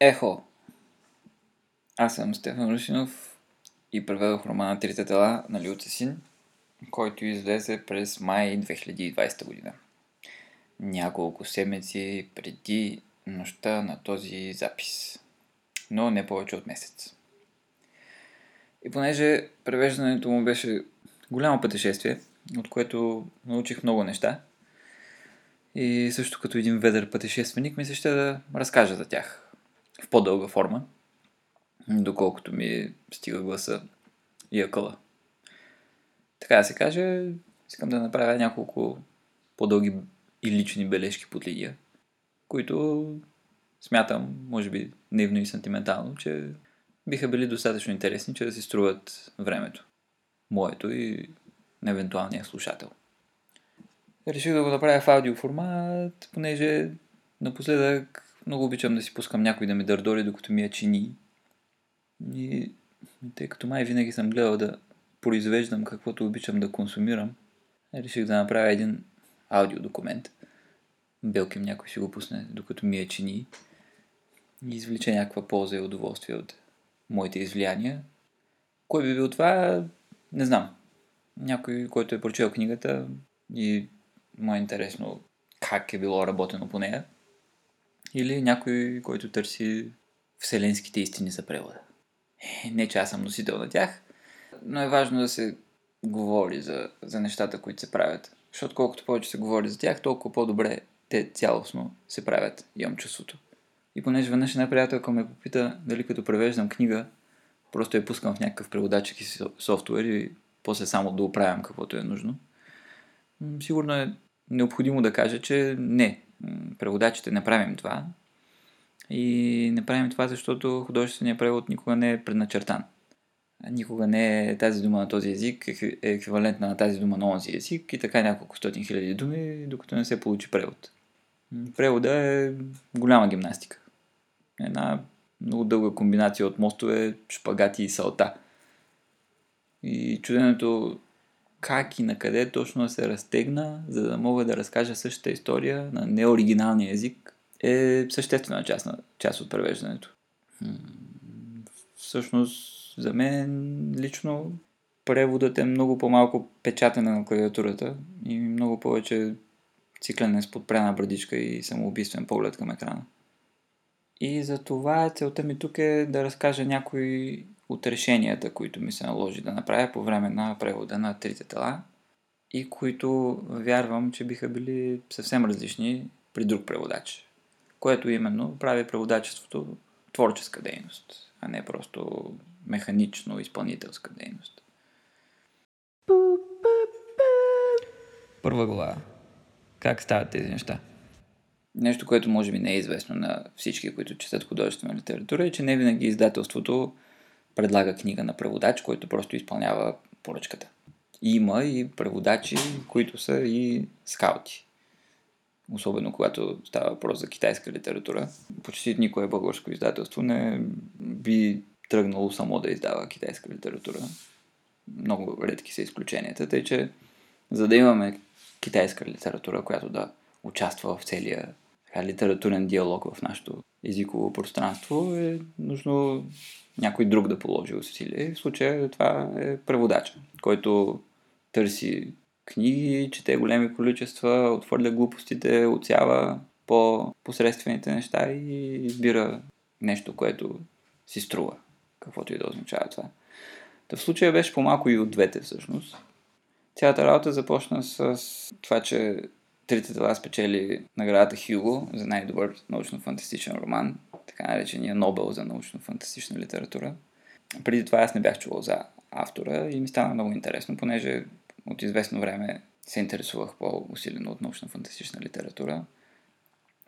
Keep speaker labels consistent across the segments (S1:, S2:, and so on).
S1: Ехо. Аз съм Стефан Русинов и преведох романа Трите тела на Лю Цесин, който излезе през май 2020 година. Няколко седмици преди нощта на този запис. Но не повече от месец. И понеже превеждането му беше голямо пътешествие, от което научих много неща, и също като един ведър пътешественик, ми се ще да разкажа за тях в по-дълга форма, доколкото ми стига гласа и акъла. Така да се каже, искам да направя няколко по-дълги и лични бележки под линия, които смятам, може би наивно и сантиментално, че биха били достатъчно интересни, че да си струват времето. Моето и на евентуалния слушател. Реших да го направя в аудиоформат, понеже напоследък много обичам да си пускам някой да ми дърдори, докато ми я чини. И тъй като май винаги съм гледал да произвеждам каквото обичам да консумирам, реших да направя един аудиодокумент. Белким някой си го пусне, докато ми я чини и извлича някаква полза и удоволствие от моите излияния. Кой би бил това, не знам. Някой, който е прочел книгата и му е интересно как е било работено по нея. Или някой, който търси вселенските истини за превода. Е, не, че аз съм носител на тях, но е важно да се говори за, за нещата, които се правят. Защото колкото повече се говори за тях, толкова по-добре те цялостно се правят, имам чувството. И понеже веднъж една приятелка ме попита дали като превеждам книга, просто я пускам в някакъв преводачки софтуер и после само да оправям каквото е нужно. Сигурно е необходимо да кажа, че не, преводачите не правим това. И не правим това, защото художественият превод никога не е предначертан. Никога не е тази дума на този език е еквивалентна на тази дума на онзи език и така няколко стотин хиляди думи, докато не се получи превод. Превода е голяма гимнастика. Една много дълга комбинация от мостове, шпагати и салта. И чуденето как и на къде точно се разтегна, за да мога да разкажа същата история на неоригиналния език, е съществена част, на, част от превеждането. Всъщност, за мен лично преводът е много по-малко печатане на клавиатурата и много повече циклене с подпрена брадичка и самоубийствен поглед към екрана. И за това целта ми тук е да разкажа някои от решенията, които ми се наложи да направя по време на превода на трите тела и които вярвам, че биха били съвсем различни при друг преводач, което именно прави преводачеството творческа дейност, а не просто механично изпълнителска дейност. Първа глава. Как стават тези неща? Нещо, което може би не е известно на всички, които четат художествена литература, е, че не винаги издателството предлага книга на преводач, който просто изпълнява поръчката. Има и преводачи, които са и скаути. Особено когато става въпрос за китайска литература. Почти никое българско издателство не би тръгнало само да издава китайска литература. Много редки са изключенията, тъй че за да имаме китайска литература, която да участва в целия литературен диалог в нашето езиково пространство, е нужно някой друг да положи усилие. В случая това е преводача, който търси книги, чете големи количества, отвърля глупостите, отсява по-посредствените неща и избира нещо, което си струва, каквото и да означава това. Та в случая беше по-малко и от двете всъщност. Цялата работа започна с това, че Трите тела спечели наградата Хюго за най-добър научно-фантастичен роман, така наречения Нобел за научно-фантастична литература. Преди това аз не бях чувал за автора и ми стана много интересно, понеже от известно време се интересувах по-усилено от научно-фантастична литература.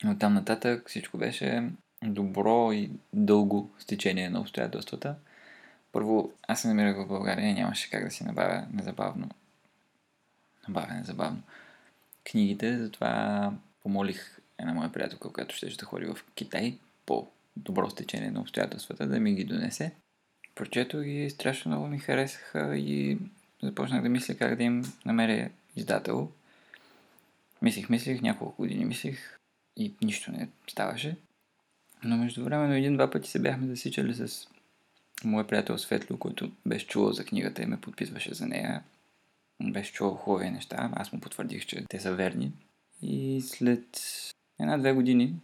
S1: От там нататък всичко беше добро и дълго стечение на обстоятелствата. Първо, аз се намирах в България и нямаше как да си набавя незабавно. Набавя незабавно книгите, затова помолих една моя приятелка, която ще да ходи в Китай по добро стечение на обстоятелствата, да ми ги донесе. Прочето ги, страшно много ми харесаха и започнах да мисля как да им намеря издател. Мислих, мислих, няколко години мислих и нищо не ставаше. Но между времено един-два пъти се бяхме засичали с моят приятел Светло, който беше чувал за книгата и ме подписваше за нея. Беше чувал хубави неща. Аз му потвърдих, че те са верни. И след една-две години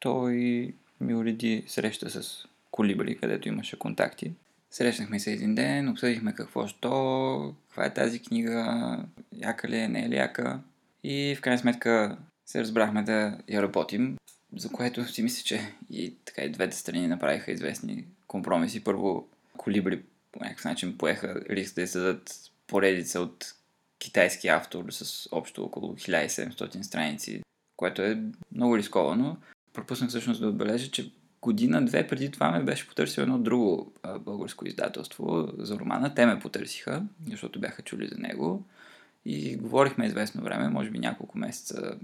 S1: той ми уреди среща с Колибри, където имаше контакти. Срещнахме се един ден, обсъдихме какво що, каква е тази книга, яка ли е, не е ли яка. И в крайна сметка се разбрахме да я работим, за което си мисля, че и така и двете страни направиха известни компромиси. Първо, Колибри по някакъв начин поеха риск да издадат поредица от китайски автор с общо около 1700 страници, което е много рисковано. Пропуснах всъщност да отбележа, че година-две преди това ме беше потърсил едно друго а, българско издателство за романа. Те ме потърсиха, защото бяха чули за него. И говорихме известно време, може би няколко месеца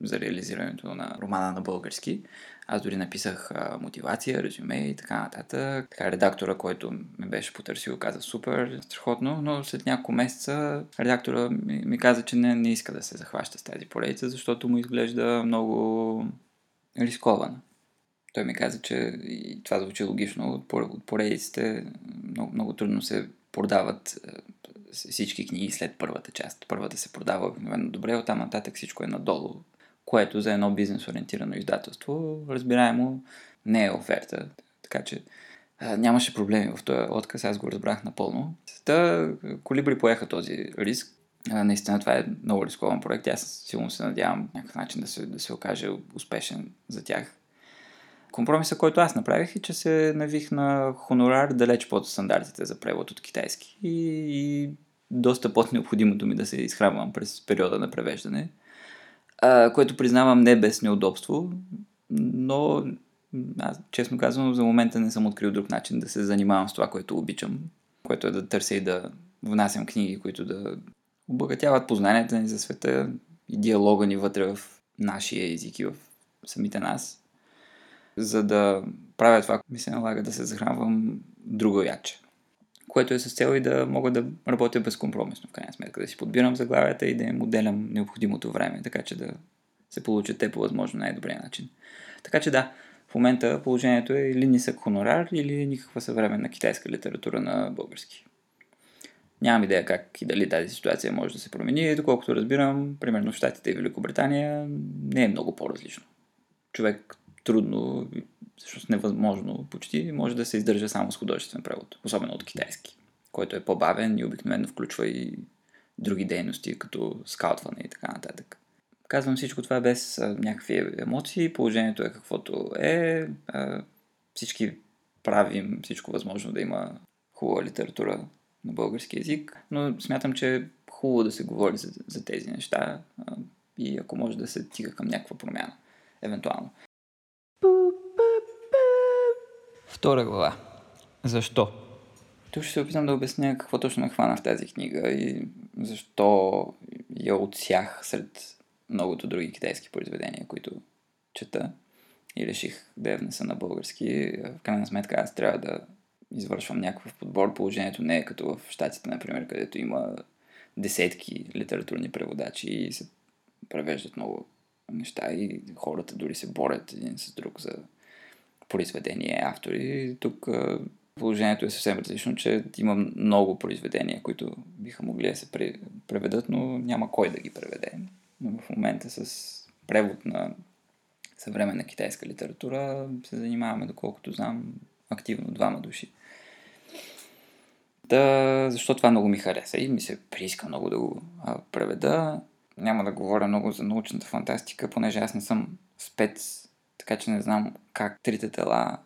S1: за реализирането на романа на български. Аз дори написах а, мотивация, резюме и така нататък. Така, редактора, който ме беше потърсил, каза супер, страхотно, но след няколко месеца редактора ми, ми каза, че не, не иска да се захваща с тази поредица, защото му изглежда много рискована. Той ми каза, че и това звучи логично, от поредиците много, много трудно се продават всички книги след първата част. Първата се продава обикновено добре, оттам нататък всичко е надолу, което за едно бизнес ориентирано издателство, разбираемо, не е оферта. Така че а, нямаше проблеми в този отказ, аз го разбрах напълно. Та Колибри поеха този риск. Наистина това е много рискован проект. Аз силно се надявам някакъв начин да се, да се окаже успешен за тях. Компромиса, който аз направих е, че се навих на хонорар далеч под стандартите за превод от китайски и, и доста под необходимото ми да се изхранвам през периода на превеждане, а, което признавам не без неудобство, но аз честно казвам за момента не съм открил друг начин да се занимавам с това, което обичам, което е да търся и да внасям книги, които да обогатяват познанията ни за света и диалога ни вътре в нашия език и в самите нас за да правя това, ми се налага да се захранвам друго яче. Което е с цел и да мога да работя безкомпромисно, в крайна сметка, да си подбирам заглавията и да им отделям необходимото време, така че да се получат те по възможно най-добрия начин. Така че да, в момента положението е или нисък хонорар, или никаква съвременна китайска литература на български. Нямам идея как и дали тази ситуация може да се промени. Доколкото разбирам, примерно в Штатите и Великобритания не е много по-различно. Човек трудно, всъщност невъзможно почти, може да се издържа само с художествен превод, особено от китайски, който е по-бавен и обикновено включва и други дейности, като скаутване и така нататък. Казвам всичко това без някакви емоции, положението е каквото е, всички правим всичко възможно да има хубава литература на български язик, но смятам, че е хубаво да се говори за, за тези неща а, и ако може да се тига към някаква промяна, евентуално. Втора глава. Защо? Тук ще се опитам да обясня какво точно ме хвана в тази книга и защо я отсях сред многото други китайски произведения, които чета и реших да я внеса на български. В крайна сметка аз трябва да извършвам някакъв подбор. Положението не е като в Штатите, например, където има десетки литературни преводачи и се превеждат много неща и хората дори се борят един с друг за произведения, автори. Тук положението е съвсем различно, че има много произведения, които биха могли да се преведат, но няма кой да ги преведе. Но в момента с превод на съвременна китайска литература се занимаваме, доколкото знам, активно двама души. Да, защо това много ми хареса и ми се прииска много да го преведа. Няма да говоря много за научната фантастика, понеже аз не съм спец така че не знам как трите тела,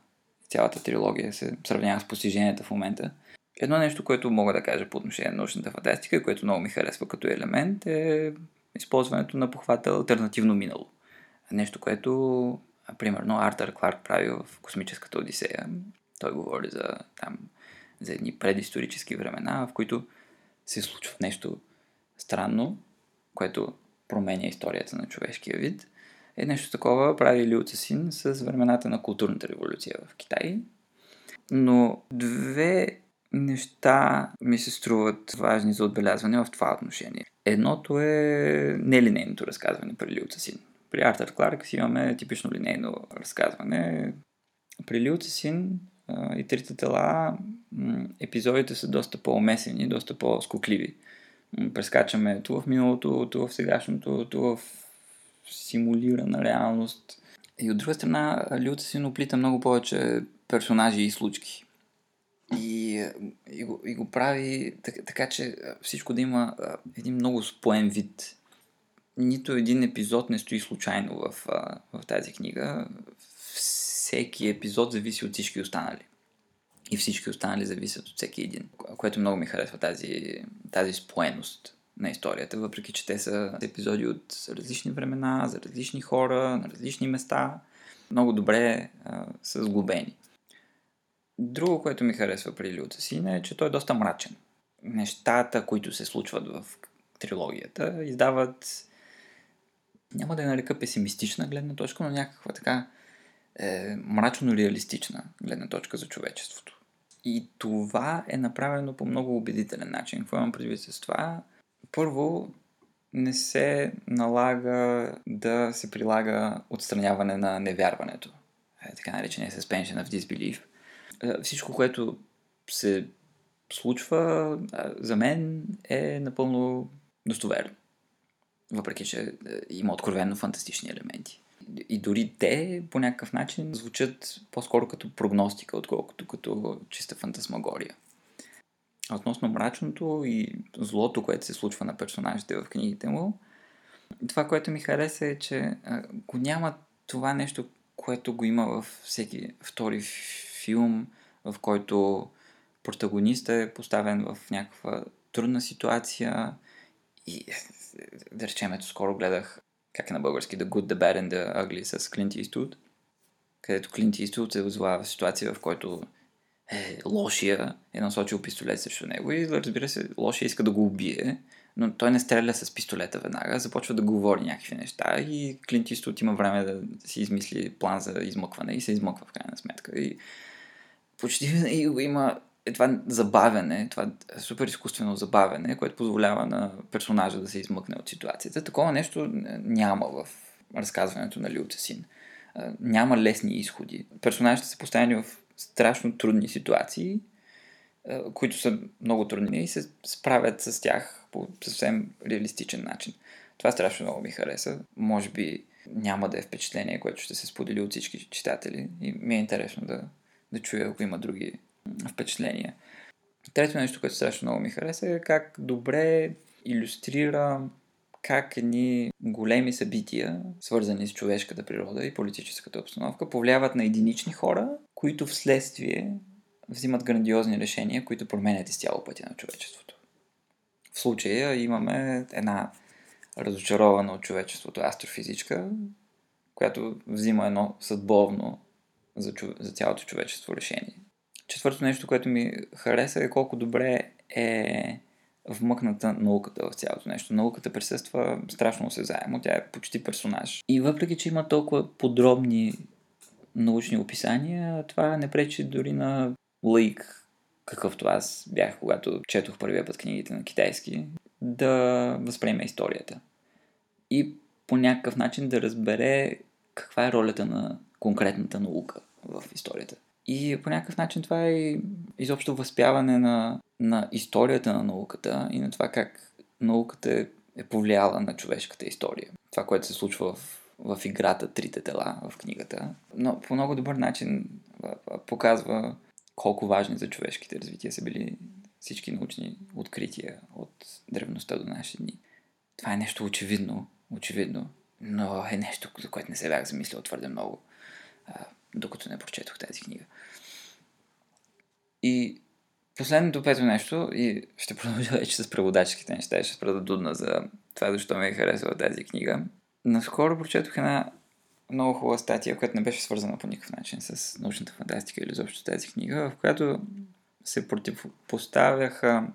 S1: цялата трилогия се сравнява с постиженията в момента. Едно нещо, което мога да кажа по отношение на научната фантастика, което много ми харесва като елемент, е използването на похвата альтернативно минало. Нещо, което, примерно, Артър Кларк прави в Космическата Одисея. Той говори за, там, за едни предисторически времена, в които се случва нещо странно, което променя историята на човешкия вид – е нещо такова прави Лиу Цесин с времената на културната революция в Китай. Но две неща ми се струват важни за отбелязване в това отношение. Едното е нелинейното разказване при Лил Син. При Артър Кларк си имаме типично линейно разказване. При Лил Син и Трите тела епизодите са доста по-умесени, доста по-скокливи. Прескачаме ту в миналото, ту в сегашното, ту в симулирана реалност. И от друга страна, Люта си оплита много повече персонажи и случки. И, и, го, и го прави така, така, че всичко да има един много споен вид. Нито един епизод не стои случайно в, в тази книга. Всеки епизод зависи от всички останали. И всички останали зависят от всеки един. Което много ми харесва тази, тази споеност на историята, въпреки че те са епизоди от различни времена, за различни хора, на различни места, много добре а, са сглобени. Друго, което ми харесва при Люта Син е, че той е доста мрачен. Нещата, които се случват в трилогията, издават няма да я нарека песимистична гледна точка, но някаква така е, мрачно-реалистична гледна точка за човечеството. И това е направено по много убедителен начин. Какво имам предвид с това? Първо, не се налага да се прилага отстраняване на невярването. Е, така наречения suspension of disbelief. Е, всичко, което се случва, е, за мен е напълно достоверно. Въпреки, че има откровенно фантастични елементи. И дори те по някакъв начин звучат по-скоро като прогностика, отколкото като чиста фантасмагория. Относно мрачното и злото, което се случва на персонажите в книгите му, това, което ми хареса е, че го няма това нещо, което го има във всеки втори филм, в който протагониста е поставен в някаква трудна ситуация и да речем, ето скоро гледах как е на български The Good, The Bad and The Ugly с Клинт Иствуд, където Клинт Иствуд се озова в ситуация, в който е, лошия е насочил пистолет срещу него и разбира се, лошия иска да го убие, но той не стреля с пистолета веднага, започва да говори някакви неща и Клинт Иствуд има време да си измисли план за измъкване и се измъква в крайна сметка. И почти винаги има е това забавяне, това супер изкуствено забавяне, което позволява на персонажа да се измъкне от ситуацията. Такова нещо няма в разказването на Люци Син. Няма лесни изходи. Персонажите са поставени в страшно трудни ситуации, които са много трудни и се справят с тях по съвсем реалистичен начин. Това страшно много ми хареса. Може би няма да е впечатление, което ще се сподели от всички читатели и ми е интересно да, да чуя, ако има други впечатления. Трето нещо, което страшно много ми хареса е как добре иллюстрира как едни големи събития, свързани с човешката природа и политическата обстановка, повлияват на единични хора, които вследствие взимат грандиозни решения, които променят изцяло пътя на човечеството. В случая имаме една разочарована от човечеството астрофизичка, която взима едно съдбовно за, за цялото човечество решение. Четвърто нещо, което ми хареса е колко добре е вмъкната науката в цялото нещо. Науката присъства страшно осезаемо, тя е почти персонаж. И въпреки, че има толкова подробни научни описания, това не пречи дори на лайк, какъвто аз бях, когато четох първия път книгите на китайски, да възприеме историята. И по някакъв начин да разбере каква е ролята на конкретната наука в историята. И по някакъв начин това е изобщо възпяване на, на историята на науката и на това как науката е, е повлияла на човешката история. Това, което се случва в, в играта Трите тела в книгата. Но по много добър начин показва колко важни за човешките развития са били всички научни открития от древността до наши дни. Това е нещо очевидно, очевидно, но е нещо, за което не се бях замислил твърде много докато не прочетох тази книга. И последното пето нещо, и ще продължа вече с преводаческите неща, ще спра да дудна за това, защо ме е харесала тази книга. Наскоро прочетох една много хубава статия, която не беше свързана по никакъв начин с научната фантастика или изобщо тази книга, в която се противопоставяха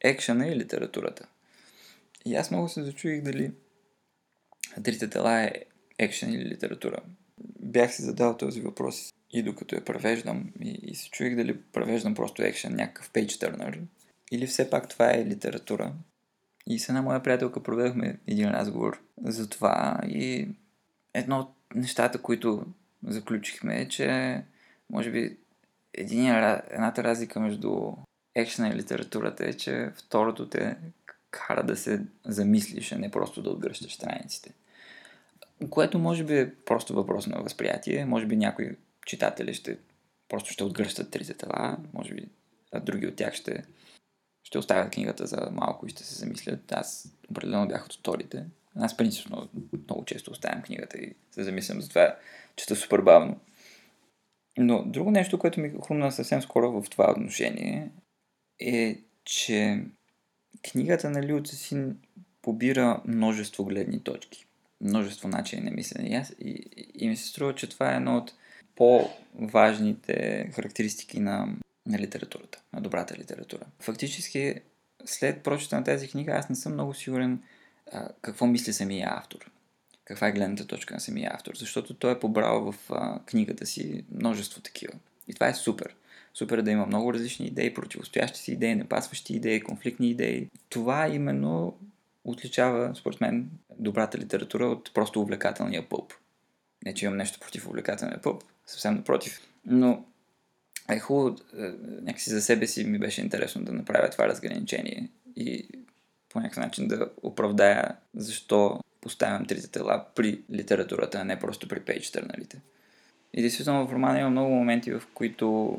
S1: екшена и литературата. И аз много се зачуих дали Трите тела е екшен или литература бях си задал този въпрос И докато я превеждам и, и се чуих дали превеждам просто екшен, някакъв page turner, или все пак това е литература. И с една моя приятелка проведохме един разговор за това и едно от нещата, които заключихме е, че може би един, едната разлика между екшена и литературата е, че второто те кара да се замислиш, а не просто да отгръщаш страниците. Което може би е просто въпрос на възприятие. Може би някои читатели ще просто ще отгръщат трите тела, може би а други от тях ще, ще оставят книгата за малко и ще се замислят. Аз определено бях от вторите. Аз принципно много често оставям книгата и се замислям за това, чета супер бавно. Но друго нещо, което ми хрумна съвсем скоро в това отношение е, че книгата на Лю Цесин побира множество гледни точки, множество начини на мислене. И, аз, и, и ми се струва, че това е едно от по-важните характеристики на, на литературата, на добрата литература. Фактически, след прочета на тази книга, аз не съм много сигурен а, какво мисли самия автор. Каква е гледната точка на самия автор. Защото той е побрал в а, книгата си множество такива. И това е супер. Супер е да има много различни идеи, противостоящи си идеи, непасващи идеи, конфликтни идеи. Това именно отличава, според мен, добрата литература от просто увлекателния пълп. Не, че имам нещо против увлекателния пълп, съвсем напротив. Но е хубаво, е, някакси за себе си ми беше интересно да направя това разграничение и по някакъв начин да оправдая защо поставям трите тела при литературата, а не просто при пейдж търналите. И действително в романа има много моменти, в които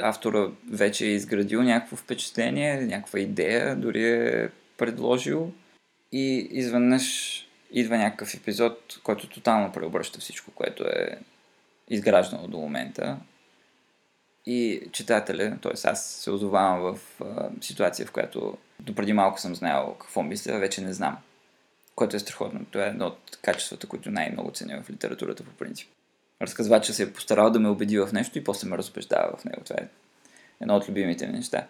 S1: автора вече е изградил някакво впечатление, някаква идея, дори е предложил и изведнъж идва някакъв епизод, който тотално преобръща всичко, което е изграждано до момента. И читателя, т.е. аз се озовавам в а, ситуация, в която допреди малко съм знаел какво мисля, вече не знам. Което е страхотно. Това е едно от качествата, които най-много ценя в литературата по принцип. Разказвача се е постарал да ме убеди в нещо и после ме разобеждава в него. Това е едно от любимите ми неща.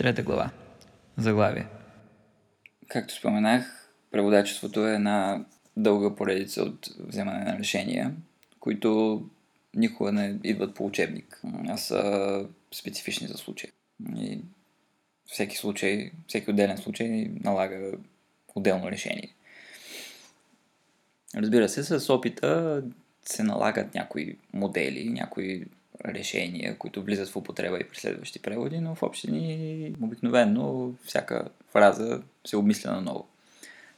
S1: Трета глава. Заглавие. Както споменах, преводачеството е една дълга поредица от вземане на решения, които никога не идват по учебник, а са специфични за случай. И всеки случай, всеки отделен случай налага отделно решение. Разбира се, с опита се налагат някои модели, някои решения, които влизат в употреба и при следващи преводи, но в общи ни обикновено всяка фраза се обмисля наново.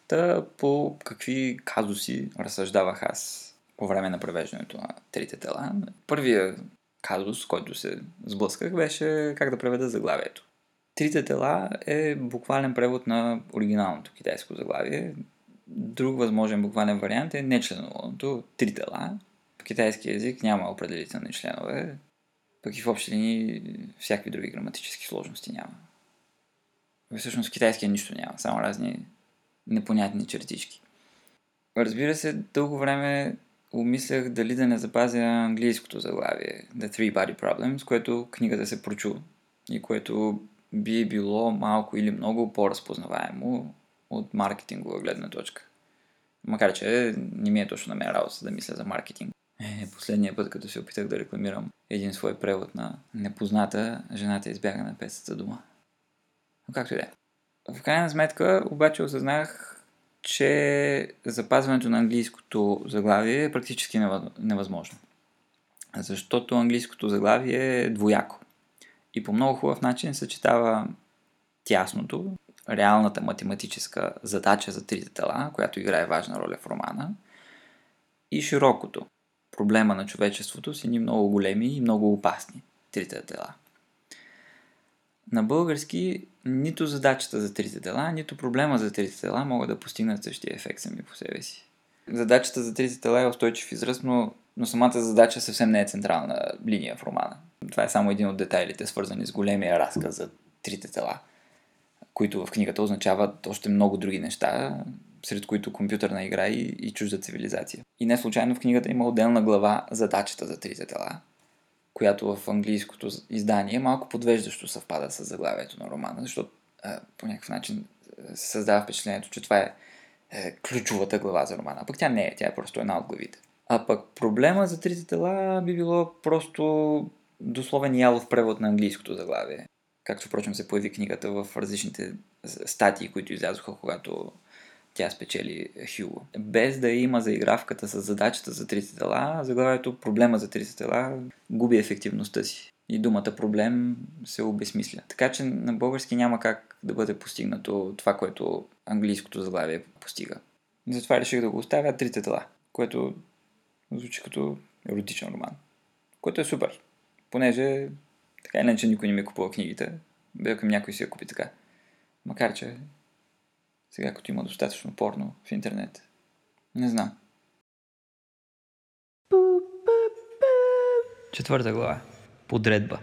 S1: Та по какви казуси разсъждавах аз по време на превеждането на трите тела. Първия казус, който се сблъсках, беше как да преведа заглавието. Трите тела е буквален превод на оригиналното китайско заглавие. Друг възможен буквален вариант е нечленуваното три тела. В китайски язик няма определителни членове, пък и в общи линии всякакви други граматически сложности няма. Всъщност в китайския нищо няма, само разни непонятни чертички. Разбира се, дълго време умислях дали да не запазя английското заглавие The Three Body Problem, с което книгата се прочу и което би било малко или много по-разпознаваемо от маркетингова гледна точка. Макар, че не ми е точно на мен работа да мисля за маркетинг. Е, последния път, като се опитах да рекламирам един свой превод на непозната, жената избяга на песата дума. Но както и да е. В крайна сметка, обаче осъзнах, че запазването на английското заглавие е практически невъзможно. Защото английското заглавие е двояко. И по много хубав начин съчетава тясното, реалната математическа задача за трите тела, която играе важна роля в романа, и широкото, проблема на човечеството с едни много големи и много опасни трите тела. На български нито задачата за трите тела, нито проблема за трите тела могат да постигнат същия ефект сами по себе си. Задачата за трите тела е устойчив израз, но, но самата задача съвсем не е централна линия в романа. Това е само един от детайлите, свързани с големия разказ за трите тела, които в книгата означават още много други неща, сред които компютърна игра и, и чужда цивилизация. И не случайно в книгата има отделна глава задачата за трите тела, която в английското издание малко подвеждащо съвпада с заглавието на романа, защото а, по някакъв начин се създава впечатлението, че това е е ключовата глава за романа. Пък тя не е, тя е просто една от главите. А пък проблема за трите тела би било просто дословен ялов превод на английското заглавие. Както впрочем се появи книгата в различните статии, които излязоха, когато тя спечели Хюго. Без да има заигравката с задачата за трите тела, заглавието проблема за трите тела губи ефективността си. И думата проблем се обесмисля. Така че на български няма как да бъде постигнато това, което английското заглавие постига. Затова реших да го оставя трите тела, което звучи като еротичен роман. Което е супер. Понеже така иначе никой не ми купува книгите. Бе към някой си я купи така. Макар, че сега като има достатъчно порно в интернет. Не знам. Четвърта глава. Подредба.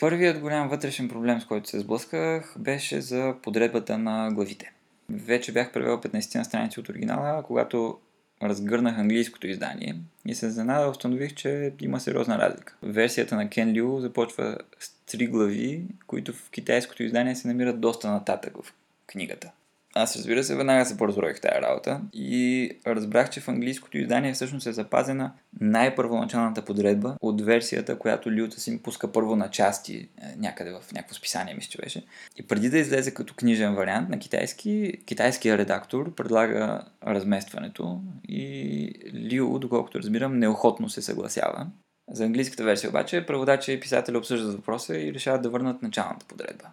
S1: Първият голям вътрешен проблем, с който се сблъсках, беше за подредбата на главите. Вече бях превел 15 на страници от оригинала, когато разгърнах английското издание и се занада установих, че има сериозна разлика. Версията на Кен Лю започва с три глави, които в китайското издание се намират доста нататък в книгата. Аз разбира се, веднага се поразброих тази работа и разбрах, че в английското издание всъщност е запазена най-първоначалната подредба от версията, която Люта си пуска първо на части е, някъде в някакво списание, мисля, че беше. И преди да излезе като книжен вариант на китайски, китайският редактор предлага разместването и Лю, доколкото разбирам, неохотно се съгласява. За английската версия обаче преводача и писателя обсъждат въпроса и решават да върнат началната подредба.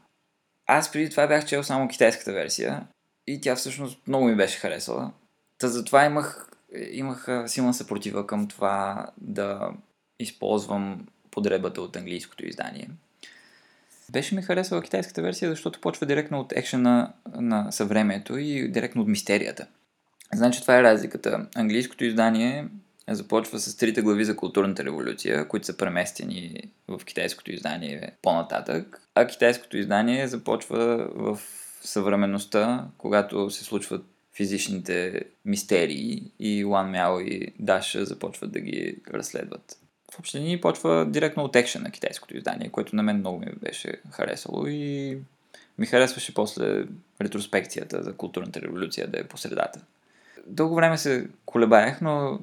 S1: Аз преди това бях чел само китайската версия и тя всъщност много ми беше харесала. Та затова имах, имах силна съпротива към това да използвам подребата от английското издание. Беше ми харесала китайската версия, защото почва директно от екшена на съвремието и директно от мистерията. Значи това е разликата. Английското издание започва с трите глави за културната революция, които са преместени в китайското издание по-нататък, а китайското издание започва в съвременността, когато се случват физичните мистерии и Уан Мяо и Даша започват да ги разследват. В общини почва директно от екшен на китайското издание, което на мен много ми беше харесало и ми харесваше после ретроспекцията за културната революция да е по средата. Дълго време се колебаях, но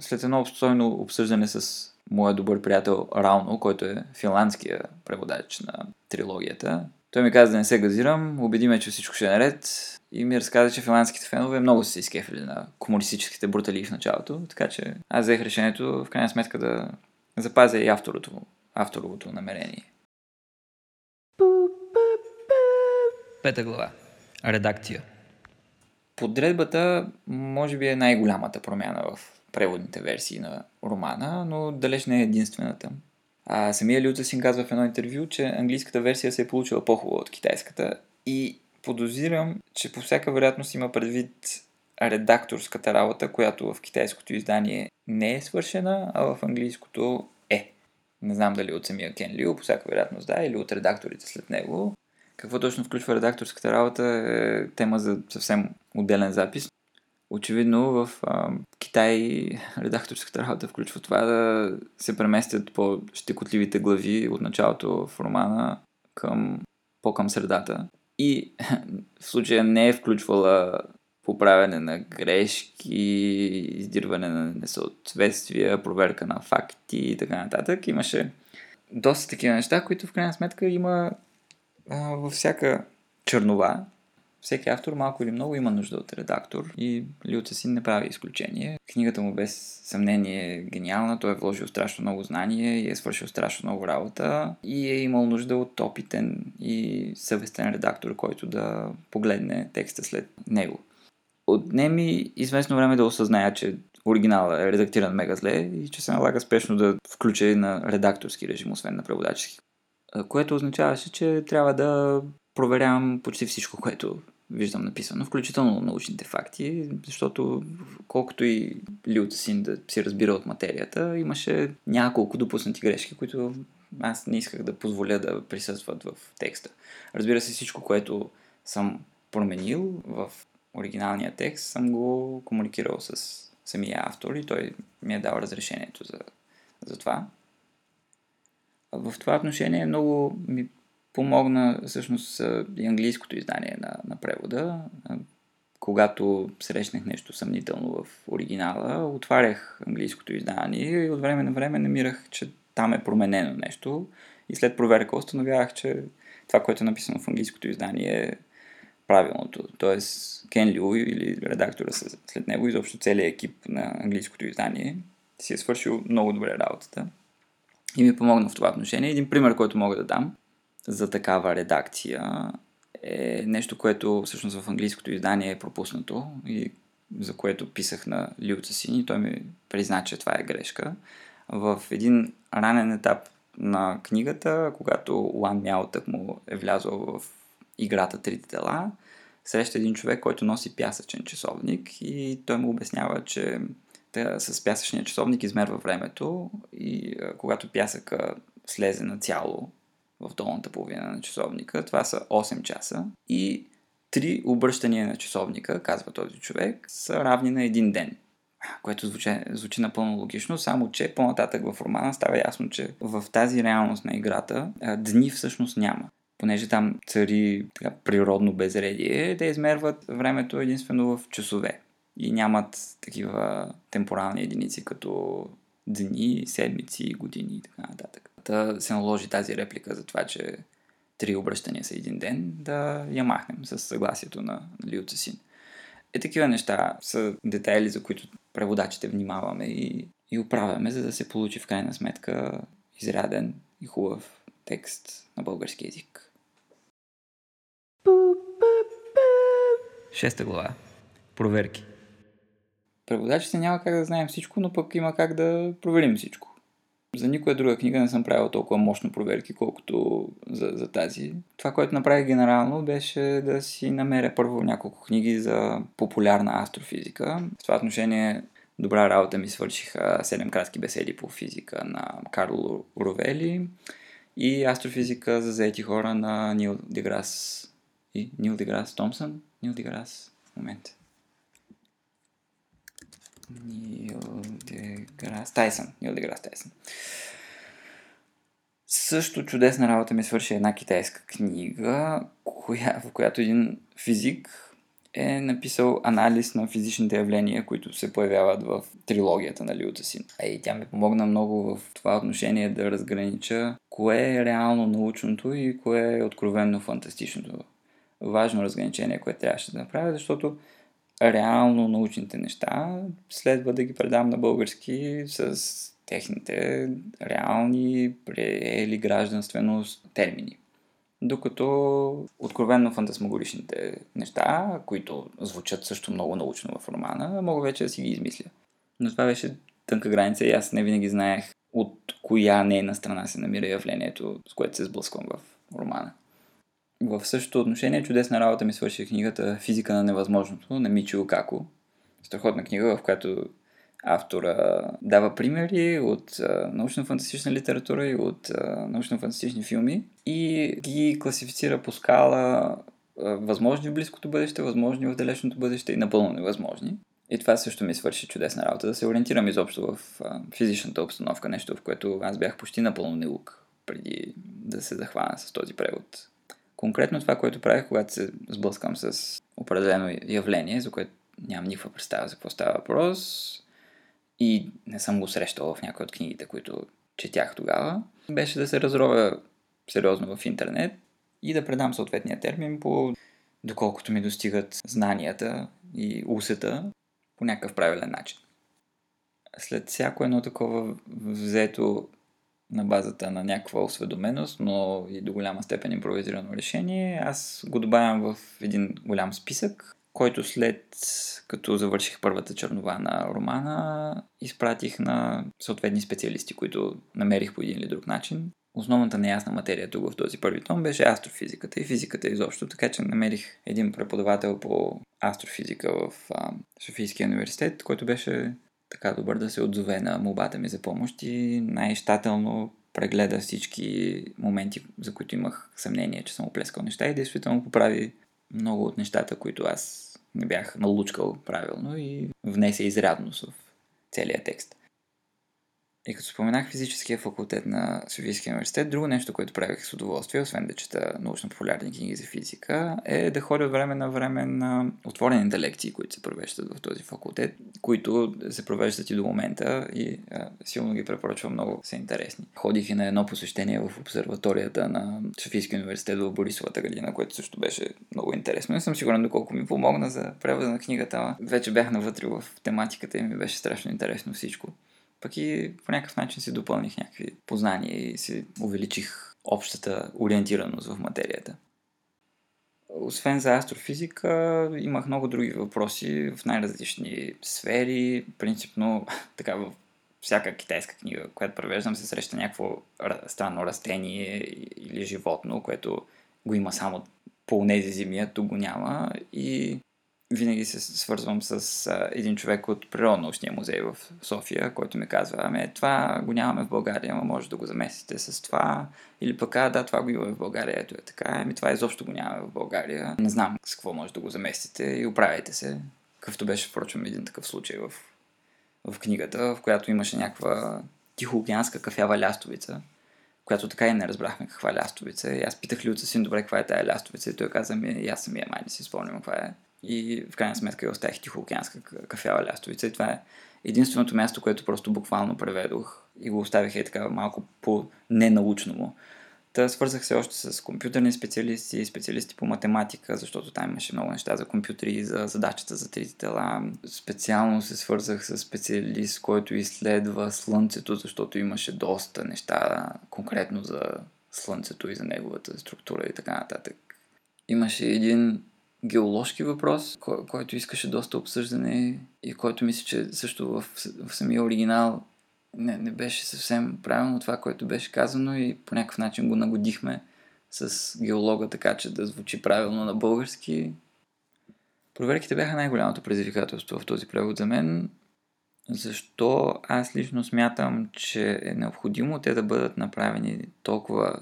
S1: след едно обстойно обсъждане с моя добър приятел Рауно, който е финландския преводач на трилогията, той ми каза да не се газирам, убеди ме, че всичко ще е наред и ми разказа, че финландските фенове много са се изкефили на комунистическите брутали в началото, така че аз взех решението в крайна сметка да запазя и авторото, авторовото намерение. Пета глава. Редакция. Подредбата може би е най-голямата промяна в преводните версии на романа, но далеч не е единствената. А самия Лю Цесин казва в едно интервю, че английската версия се е получила по-хубава от китайската и подозирам, че по всяка вероятност има предвид редакторската работа, която в китайското издание не е свършена, а в английското е. Не знам дали от самия Кен Лю, по всяка вероятност да, или от редакторите след него. Какво точно включва редакторската работа е тема за съвсем отделен запис. Очевидно в а, Китай редакторската работа включва това да се преместят по щекотливите глави от началото в романа към по-към средата. И в случая не е включвала поправяне на грешки, издирване на несъответствия, проверка на факти и така нататък. Имаше доста такива неща, които в крайна сметка има а, във всяка чернова всеки автор малко или много има нужда от редактор и Лиота си не прави изключение. Книгата му без съмнение е гениална, той е вложил страшно много знание и е свършил страшно много работа и е имал нужда от опитен и съвестен редактор, който да погледне текста след него. Отне ми известно време да осъзная, че оригиналът е редактиран мега зле и че се налага спешно да включа и на редакторски режим, освен на преводачески. Което означаваше, че трябва да проверявам почти всичко, което виждам написано, включително научните факти, защото колкото и Лилта Син да си разбира от материята, имаше няколко допуснати грешки, които аз не исках да позволя да присъстват в текста. Разбира се, всичко, което съм променил в оригиналния текст, съм го комуникирал с самия автор и той ми е дал разрешението за, за това. В това отношение много ми помогна всъщност и английското издание на, на превода, когато срещнах нещо съмнително в оригинала, отварях английското издание и от време на време намирах, че там е променено нещо и след проверка установявах, че това, което е написано в английското издание е правилното. Тоест, Кен Лю или редактора след него, изобщо целият екип на английското издание, си е свършил много добре работата и ми помогна в това отношение. Един пример, който мога да дам за такава редакция е нещо, което всъщност в английското издание е пропуснато и за което писах на Люца си той ми призна, че това е грешка. В един ранен етап на книгата, когато Уан Мяо тък му е влязъл в играта Трите тела, среща един човек, който носи пясъчен часовник и той му обяснява, че да, с пясъчния часовник измерва времето и когато пясъка слезе на цяло в долната половина на часовника, това са 8 часа и три обръщания на часовника, казва този човек, са равни на един ден. Което звучи, звучи напълно логично, само че по-нататък в романа става ясно, че в тази реалност на играта дни всъщност няма понеже там цари така, природно безредие, да измерват времето единствено в часове и нямат такива темпорални единици като дни, седмици, години и така нататък. Да се наложи тази реплика за това, че три обръщания са един ден, да я махнем с съгласието на Лиуца син. Е, такива неща са детайли, за които преводачите внимаваме и, и оправяме, за да се получи в крайна сметка изряден и хубав текст на български язик. Шеста глава. Проверки. Преводачите няма как да знаем всичко, но пък има как да проверим всичко. За никоя друга книга не съм правил толкова мощно проверки, колкото за, за тази. Това, което направих генерално, беше да си намеря първо няколко книги за популярна астрофизика. В това отношение добра работа ми свършиха 7 кратки беседи по физика на Карло Ровели и астрофизика за заети хора на Нил Деграс и Нил Деграс Томсън. Нил Деграс. Момент. Нил Деграс Тайсън. Нил Деграс Тайсън. Също чудесна работа ми свърши една китайска книга, коя, в която един физик е написал анализ на физичните явления, които се появяват в трилогията на Лиута си. И тя ми помогна много в това отношение да разгранича кое е реално научното и кое е откровенно фантастичното важно разграничение, което трябваше да направя, защото реално научните неща следва да ги предам на български с техните реални, приели гражданственост термини. Докато откровенно фантасмагоричните неща, които звучат също много научно в романа, мога вече да си ги измисля. Но това беше тънка граница и аз не винаги знаех от коя нейна страна се намира явлението, с което се сблъсквам в романа. В същото отношение чудесна работа ми свърши книгата Физика на невъзможното на Мичио Како. Страхотна книга, в която автора дава примери от научно-фантастична литература и от научно-фантастични филми и ги класифицира по скала възможни в близкото бъдеще, възможни в далечното бъдеще и напълно невъзможни. И това също ми свърши чудесна работа, да се ориентирам изобщо в физичната обстановка, нещо в което аз бях почти напълно нелук преди да се захвана с този превод. Конкретно това, което правих, когато се сблъскам с определено явление, за което нямам никаква представа за какво става въпрос и не съм го срещал в някои от книгите, които четях тогава, беше да се разровя сериозно в интернет и да предам съответния термин по доколкото ми достигат знанията и усета по някакъв правилен начин. След всяко едно такова взето на базата на някаква осведоменост, но и до голяма степен импровизирано решение, аз го добавям в един голям списък, който след като завърших първата чернова на романа, изпратих на съответни специалисти, които намерих по един или друг начин. Основната неясна материя тук в този първи том беше астрофизиката и физиката изобщо, така че намерих един преподавател по астрофизика в а, Софийския университет, който беше така добър да се отзове на мобата ми за помощ и най-щателно прегледа всички моменти, за които имах съмнение, че съм оплескал неща и действително поправи много от нещата, които аз не бях налучкал правилно и внесе изрядност в целия текст. И като споменах физическия факултет на Софийския университет, друго нещо, което правих с удоволствие, освен да чета научно-популярни книги за физика, е да ходя от време на време на отворените лекции, които се провеждат в този факултет, които се провеждат и до момента и а, силно ги препоръчвам, много са интересни. Ходих и на едно посещение в обсерваторията на Софийския университет в Борисовата градина, което също беше много интересно. Не съм сигурен доколко ми помогна за превода на книгата, вече бях навътре в тематиката и ми беше страшно интересно всичко. Пък и по някакъв начин си допълних някакви познания и си увеличих общата ориентираност в материята. Освен за астрофизика, имах много други въпроси в най-различни сфери. Принципно, така в всяка китайска книга, която превеждам, се среща някакво странно растение или животно, което го има само по тези земи, а тук го няма. И винаги се свързвам с а, един човек от Природно-научния музей в София, който ми казва, ами това го нямаме в България, ама може да го заместите с това. Или пък, а, да, това го има в България, ето е така, ами това изобщо го нямаме в България. Не знам с какво може да го заместите и оправяйте се. Какъвто беше, впрочем, един такъв случай в, в книгата, в която имаше някаква тихоокеанска кафява лястовица, която така и не разбрахме каква лястовица. И аз питах Люца си, добре, каква е тая лястовица? И той каза ми, аз самия май не си спомням каква е. И в крайна сметка я оставих Тихоокеанска кафява лястовица. И това е единственото място, което просто буквално преведох и го оставих и така малко по ненаучно му. Та свързах се още с компютърни специалисти, специалисти по математика, защото там имаше много неща за компютри, за задачата за трите тела. Специално се свързах с специалист, който изследва Слънцето, защото имаше доста неща конкретно за Слънцето и за неговата структура и така нататък. Имаше един геоложки въпрос, кой, който искаше доста обсъждане и който мисля, че също в, в самия оригинал не, не беше съвсем правилно това, което беше казано и по някакъв начин го нагодихме с геолога, така че да звучи правилно на български. Проверките бяха най-голямото предизвикателство в този превод за мен. Защо аз лично смятам, че е необходимо те да бъдат направени толкова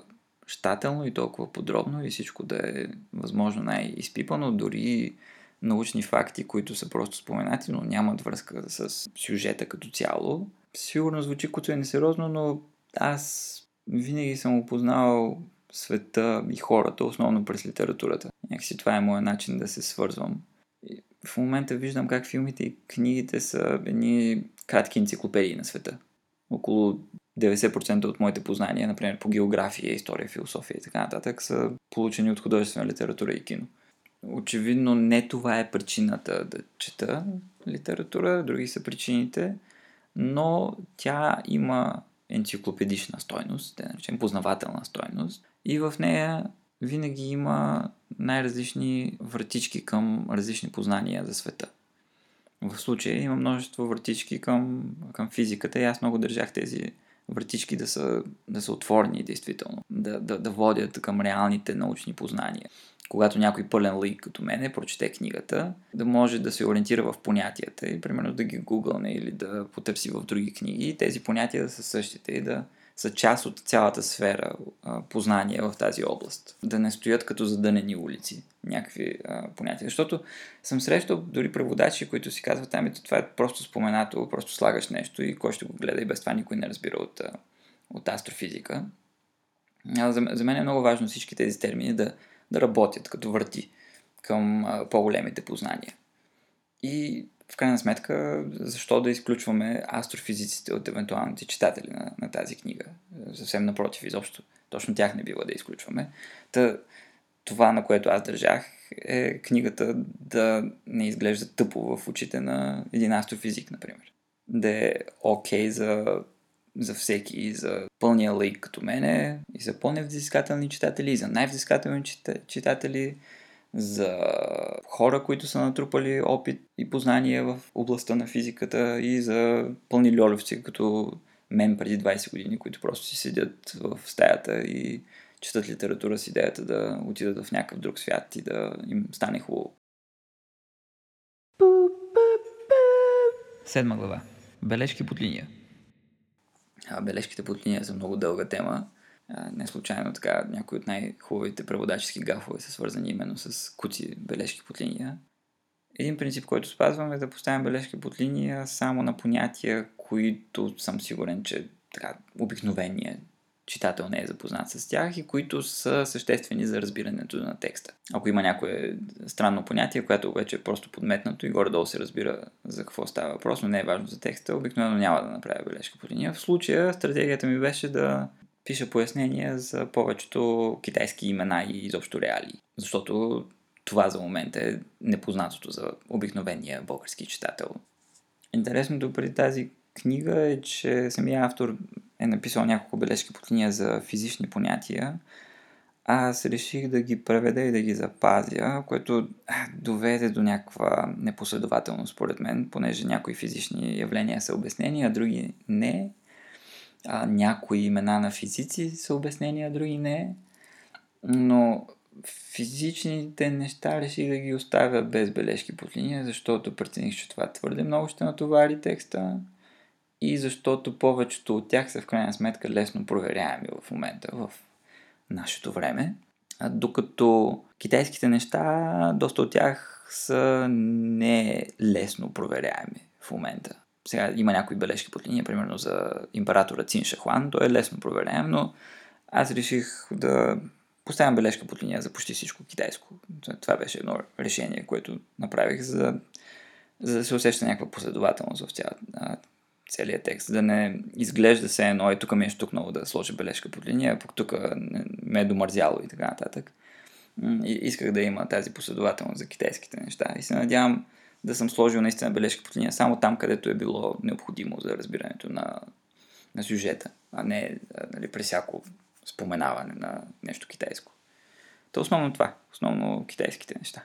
S1: щателно и толкова подробно и всичко да е възможно най-изпипано, дори научни факти, които са просто споменати, но нямат връзка с сюжета като цяло. Сигурно звучи като е несериозно, но аз винаги съм опознавал света и хората, основно през литературата. Някакси това е моят начин да се свързвам. И в момента виждам как филмите и книгите са едни кратки енциклопедии на света. Около 90% от моите познания, например по география, история, философия и така нататък, са получени от художествена литература и кино. Очевидно не това е причината да чета литература, други са причините, но тя има енциклопедична стойност, да наречем познавателна стойност и в нея винаги има най-различни вратички към различни познания за света. В случая има множество вратички към, към физиката и аз много държах тези вратички да са, да са отворени, действително, да, да, да водят към реалните научни познания. Когато някой пълен лик като мене прочете книгата, да може да се ориентира в понятията и примерно да ги гугълне или да потърси в други книги и тези понятия да са същите и да са част от цялата сфера а, познания в тази област. Да не стоят като задънени улици някакви а, понятия. Защото съм срещал дори преводачи, които си казват, ами това е просто споменато, просто слагаш нещо и кой ще го гледа и без това никой не разбира от, от астрофизика. А, за, за мен е много важно всички тези термини да, да работят като върти към а, по-големите познания. И в крайна сметка, защо да изключваме астрофизиците от евентуалните читатели на, на тази книга? Съвсем напротив, изобщо. Точно тях не бива да изключваме. Та, това, на което аз държах, е книгата да не изглежда тъпо в очите на един астрофизик, например. Да е окей за, за всеки, и за пълния лейк като мене, и за по-невзискателни читатели, и за най-взискателни читатели, за хора, които са натрупали опит и познания в областта на физиката и за пълни льолевци, като мен преди 20 години, които просто си седят в стаята и четат литература с идеята да отидат в някакъв друг свят и да им стане хубаво. Седма глава. Бележки под линия. А, бележките под линия са много дълга тема. Не случайно така някои от най-хубавите преводачески гафове са свързани именно с куци бележки под линия. Един принцип, който спазвам е да поставям бележки под линия само на понятия, които съм сигурен, че така, обикновения читател не е запознат с тях и които са съществени за разбирането на текста. Ако има някое странно понятие, което вече е просто подметнато и горе-долу се разбира за какво става въпрос, но не е важно за текста, обикновено няма да направя бележка по линия. В случая стратегията ми беше да пиша пояснения за повечето китайски имена и изобщо реалии. Защото това за момента е непознатото за обикновения български читател. Интересното при тази книга е, че самия автор е написал няколко бележки под линия за физични понятия. Аз реших да ги преведа и да ги запазя, което доведе до някаква непоследователност, според мен, понеже някои физични явления са обяснени, а други не. А, някои имена на физици са обяснени, а други не. Но физичните неща реших да ги оставя без бележки под линия, защото прецених, че това твърде много ще натовари текста и защото повечето от тях са в крайна сметка лесно проверяеми в момента, в нашето време. Докато китайските неща, доста от тях са не лесно проверяеми в момента. Сега има някои бележки под линия, примерно за императора Цин Шахуан, той е лесно проверяем, но аз реших да поставям бележка под линия за почти всичко китайско. Това беше едно решение, което направих, за, за да се усеща някаква последователност в цялата целият текст, да не изглежда се едно, и тук ми е штукнало да сложа бележка под линия, пък тук ме е домързяло и така нататък. И исках да има тази последователност за китайските неща и се надявам да съм сложил наистина бележка под линия само там, където е било необходимо за разбирането на, на сюжета, а не нали, през всяко споменаване на нещо китайско. То основно това, основно китайските неща.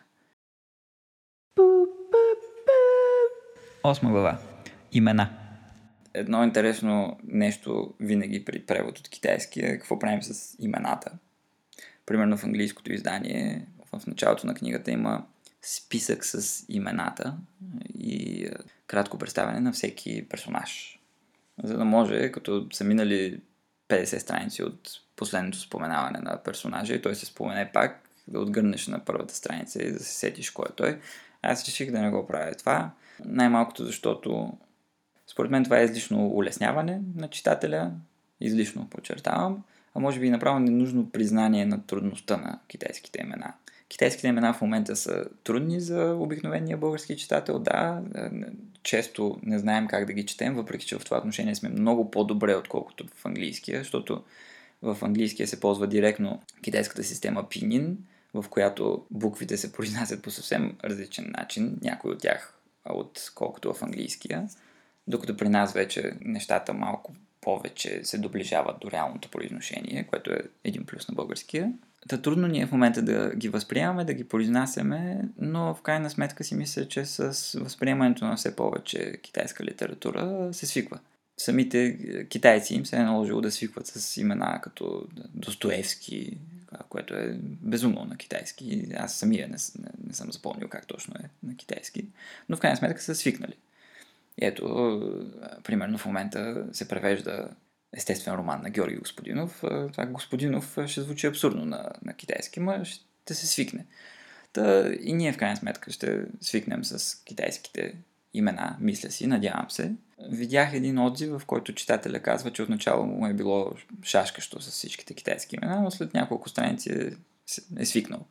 S1: Осма глава. Имена едно интересно нещо винаги при превод от китайски е какво правим с имената. Примерно в английското издание, в началото на книгата има списък с имената и е, кратко представяне на всеки персонаж. За да може, като са минали 50 страници от последното споменаване на персонажа и той се спомене пак, да отгърнеш на първата страница и да се сетиш кой е той. Аз реших да не го правя това. Най-малкото защото според мен това е излишно улесняване на читателя, излишно подчертавам, а може би направо ненужно признание на трудността на китайските имена. Китайските имена в момента са трудни за обикновения български читател, да, често не знаем как да ги четем, въпреки че в това отношение сме много по-добре, отколкото в английския, защото в английския се ползва директно китайската система Pinyin, в която буквите се произнасят по съвсем различен начин, някои от тях от колкото в английския докато при нас вече нещата малко повече се доближават до реалното произношение, което е един плюс на българския. Та трудно ни е в момента да ги възприемаме, да ги произнасяме, но в крайна сметка си мисля, че с възприемането на все повече китайска литература се свиква. Самите китайци им се е наложило да свикват с имена като Достоевски, което е безумно на китайски. Аз самия не, не, не съм запомнил как точно е на китайски, но в крайна сметка са свикнали. Ето, примерно в момента се превежда естествен роман на Георги Господинов. Това Господинов ще звучи абсурдно на, на китайски, но ще се свикне. Та и ние в крайна сметка ще свикнем с китайските имена, мисля си, надявам се. Видях един отзив, в който читателя казва, че отначало му е било шашкащо с всичките китайски имена, но след няколко страници е, е свикнал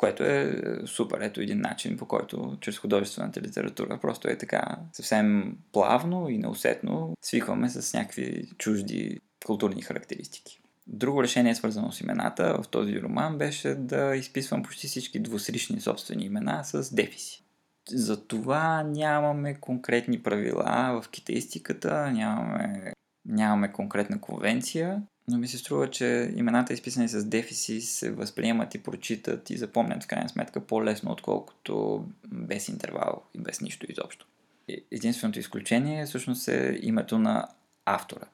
S1: което е супер. Ето един начин, по който чрез художествената литература просто е така съвсем плавно и неусетно свикваме с някакви чужди културни характеристики. Друго решение, свързано с имената в този роман, беше да изписвам почти всички двусрични собствени имена с дефиси. Затова нямаме конкретни правила в китаистиката, нямаме, нямаме конкретна конвенция, но ми се струва, че имената, изписани с дефиси, се възприемат и прочитат и запомнят в крайна сметка по-лесно, отколкото без интервал и без нищо изобщо. Единственото изключение всъщност е името на автора.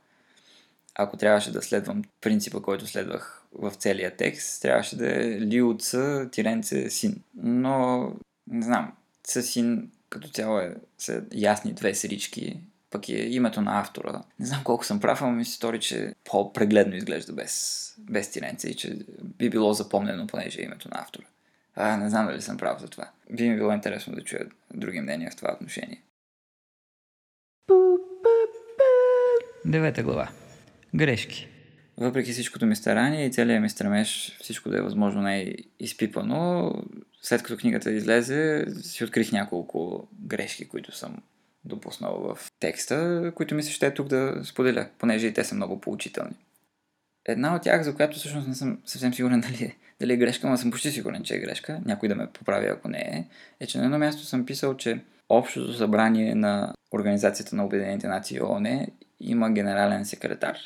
S1: Ако трябваше да следвам принципа, който следвах в целия текст, трябваше да е Лио Ц, тиренце, син. Но, не знам, син като цяло е, са ясни две срички пък е името на автора. Не знам колко съм прав, ама ми се стори, че по-прегледно изглежда без, без тиренца и че би било запомнено, понеже е името на автора. А, не знам дали съм прав за това. Би ми било интересно да чуя други мнения в това отношение. Девета глава. Грешки. Въпреки всичкото ми старание и целият ми стремеж всичко да е възможно най-изпипано, след като книгата излезе, си открих няколко грешки, които съм допуснал в текста, които ми се ще е тук да споделя, понеже и те са много поучителни. Една от тях, за която всъщност не съм съвсем сигурен дали е, дали е грешка, но съм почти сигурен, че е грешка, някой да ме поправи ако не е, е, че на едно място съм писал, че Общото събрание на Организацията на Обединените нации ООН има генерален секретар.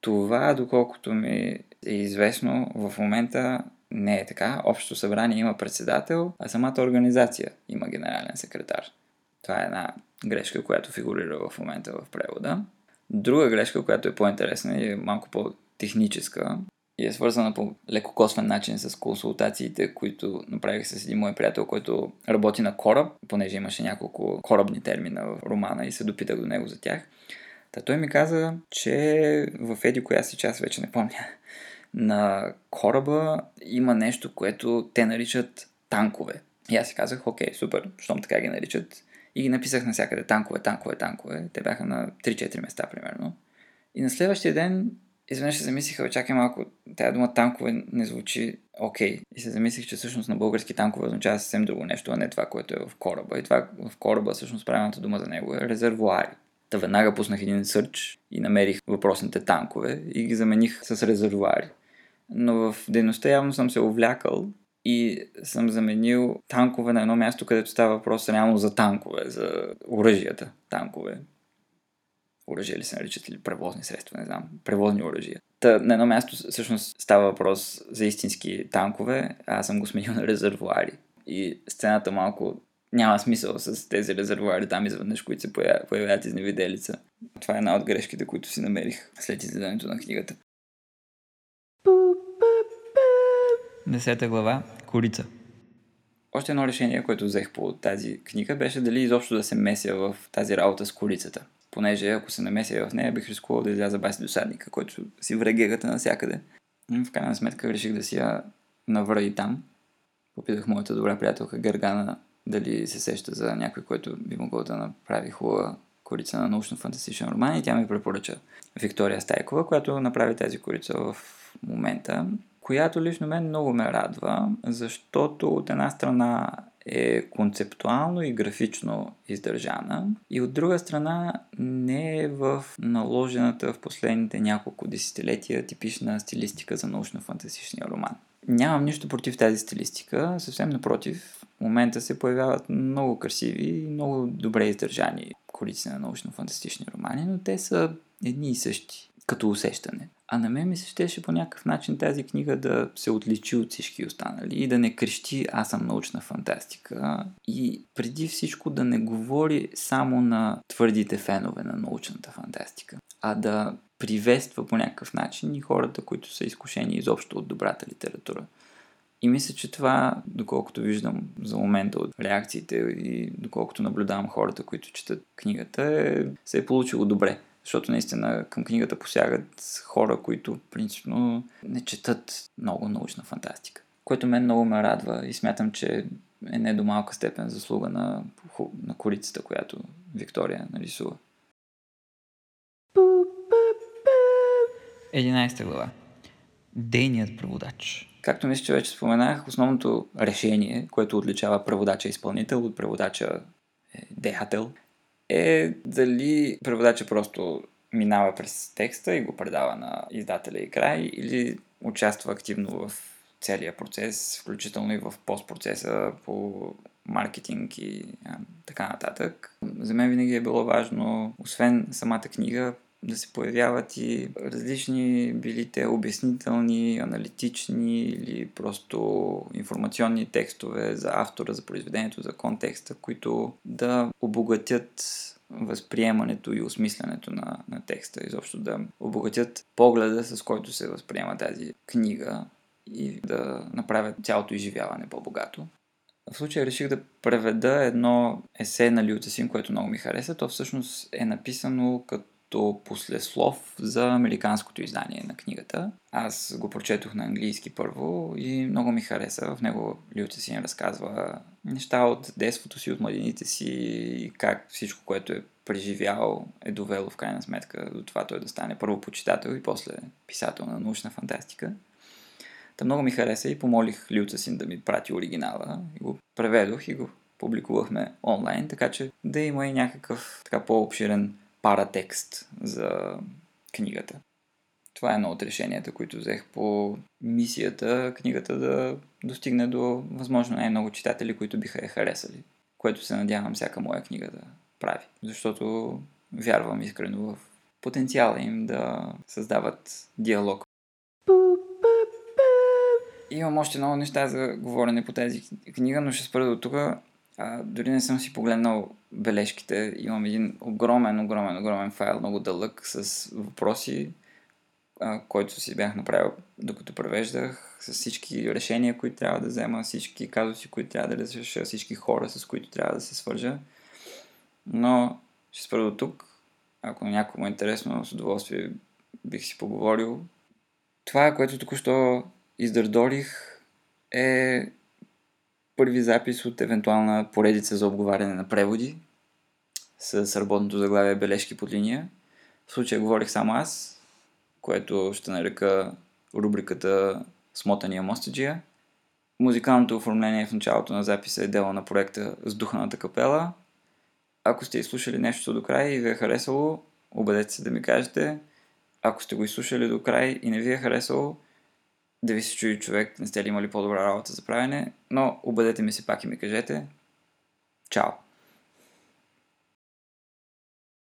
S1: Това, доколкото ми е известно, в момента не е така. Общото събрание има председател, а самата организация има генерален секретар. Това е една грешка, която фигурира в момента в превода. Друга грешка, която е по-интересна и е малко по-техническа, и е свързана по леко косвен начин с консултациите, които направих с един мой приятел, който работи на кораб, понеже имаше няколко корабни термина в романа и се допитах до него за тях. Та той ми каза, че в еди коя си част, вече не помня, на кораба има нещо, което те наричат танкове. И аз си казах, окей, супер, щом така ги наричат. И ги написах навсякъде танкове, танкове, танкове. Те бяха на 3-4 места, примерно. И на следващия ден изведнъж се замислиха, чакай малко, тази дума танкове не звучи окей. Okay. И се замислих, че всъщност на български танкове означава съвсем друго нещо, а не това, което е в кораба. И това в кораба, всъщност правилната дума за него е резервуари. Та веднага пуснах един сърч и намерих въпросните танкове и ги замених с резервуари. Но в дейността явно съм се увлякал и съм заменил танкове на едно място, където става въпрос реално за танкове, за оръжията танкове оръжия ли се наричат или превозни средства, не знам, превозни оръжия. Та, на едно място всъщност става въпрос за истински танкове, а аз съм го сменил на резервуари. И сцената малко няма смисъл с тези резервуари там изведнъж, които се появяват, появяват изневиделица. Това е една от грешките, които си намерих след изгледането на книгата. Десета глава. Корица. Още едно решение, което взех по тази книга, беше дали изобщо да се меся в тази работа с корицата понеже ако се намеся в нея, бих рискувал да изляза баси досадника, който си врагегата навсякъде. В крайна сметка реших да си я навра и там. Попитах моята добра приятелка Гергана дали се сеща за някой, който би могъл да направи хубава корица на научно-фантастичен роман и тя ми препоръча Виктория Стайкова, която направи тази корица в момента, която лично мен много ме радва, защото от една страна е концептуално и графично издържана и от друга страна не е в наложената в последните няколко десетилетия типична стилистика за научно-фантастичния роман. Нямам нищо против тази стилистика, съвсем напротив, в момента се появяват много красиви и много добре издържани колици на научно-фантастични романи, но те са едни и същи като усещане. А на мен ми се щеше по някакъв начин тази книга да се отличи от всички останали и да не крещи аз съм научна фантастика и преди всичко да не говори само на твърдите фенове на научната фантастика, а да приветства по някакъв начин и хората, които са изкушени изобщо от добрата литература. И мисля, че това, доколкото виждам за момента от реакциите и доколкото наблюдавам хората, които четат книгата, е, се е получило добре. Защото наистина към книгата посягат хора, които принципно не четат много научна фантастика. Което мен много ме радва и смятам, че е не до малка степен заслуга на, на корицата, която Виктория нарисува. 11 глава. Дейният преводач. Както мисля, че вече споменах, основното решение, което отличава преводача изпълнител от преводача е, дали преводача просто минава през текста и го предава на издателя и край, или участва активно в целия процес, включително и в постпроцеса по маркетинг и а, така нататък. За мен винаги е било важно, освен самата книга, да се появяват и различни, били те обяснителни, аналитични или просто информационни текстове за автора, за произведението, за контекста, които да обогатят възприемането и осмислянето на, на текста, изобщо да обогатят погледа, с който се възприема тази книга и да направят цялото изживяване по-богато. В случая реших да преведа едно есе на Син, което много ми хареса. То всъщност е написано като като послеслов за американското издание на книгата. Аз го прочетох на английски първо и много ми хареса. В него Люци си разказва неща от детството си, от младените си и как всичко, което е преживял, е довело в крайна сметка до това той да стане първо почитател и после писател на научна фантастика. Та много ми хареса и помолих Люца си да ми прати оригинала и го преведох и го публикувахме онлайн, така че да има и някакъв така по-обширен паратекст за книгата. Това е едно от решенията, които взех по мисията книгата да достигне до възможно най-много читатели, които биха я харесали. Което се надявам всяка моя книга да прави. Защото вярвам искрено в потенциала им да създават диалог. Имам още много неща за говорене по тази книга, но ще спра до тук. А, дори не съм си погледнал бележките. Имам един огромен, огромен, огромен файл, много дълъг, с въпроси, а, който си бях направил докато превеждах, с всички решения, които трябва да взема, всички казуси, които трябва да разреша, всички хора, с които трябва да се свържа. Но ще спра до тук. Ако на някой му е интересно, с удоволствие бих си поговорил. Това, което току-що издърдолих, е първи запис от евентуална поредица за обговаряне на преводи с работното заглавие Бележки под линия. В случая говорих само аз, което ще нарека рубриката Смотания мостаджия. Музикалното оформление в началото на записа е дело на проекта с духаната капела. Ако сте изслушали нещо до край и ви е харесало, обадете се да ми кажете. Ако сте го изслушали до край и не ви е харесало, да ви се чуи човек, не сте ли имали по-добра работа за правене, но обадете ми се пак и ми кажете. Чао!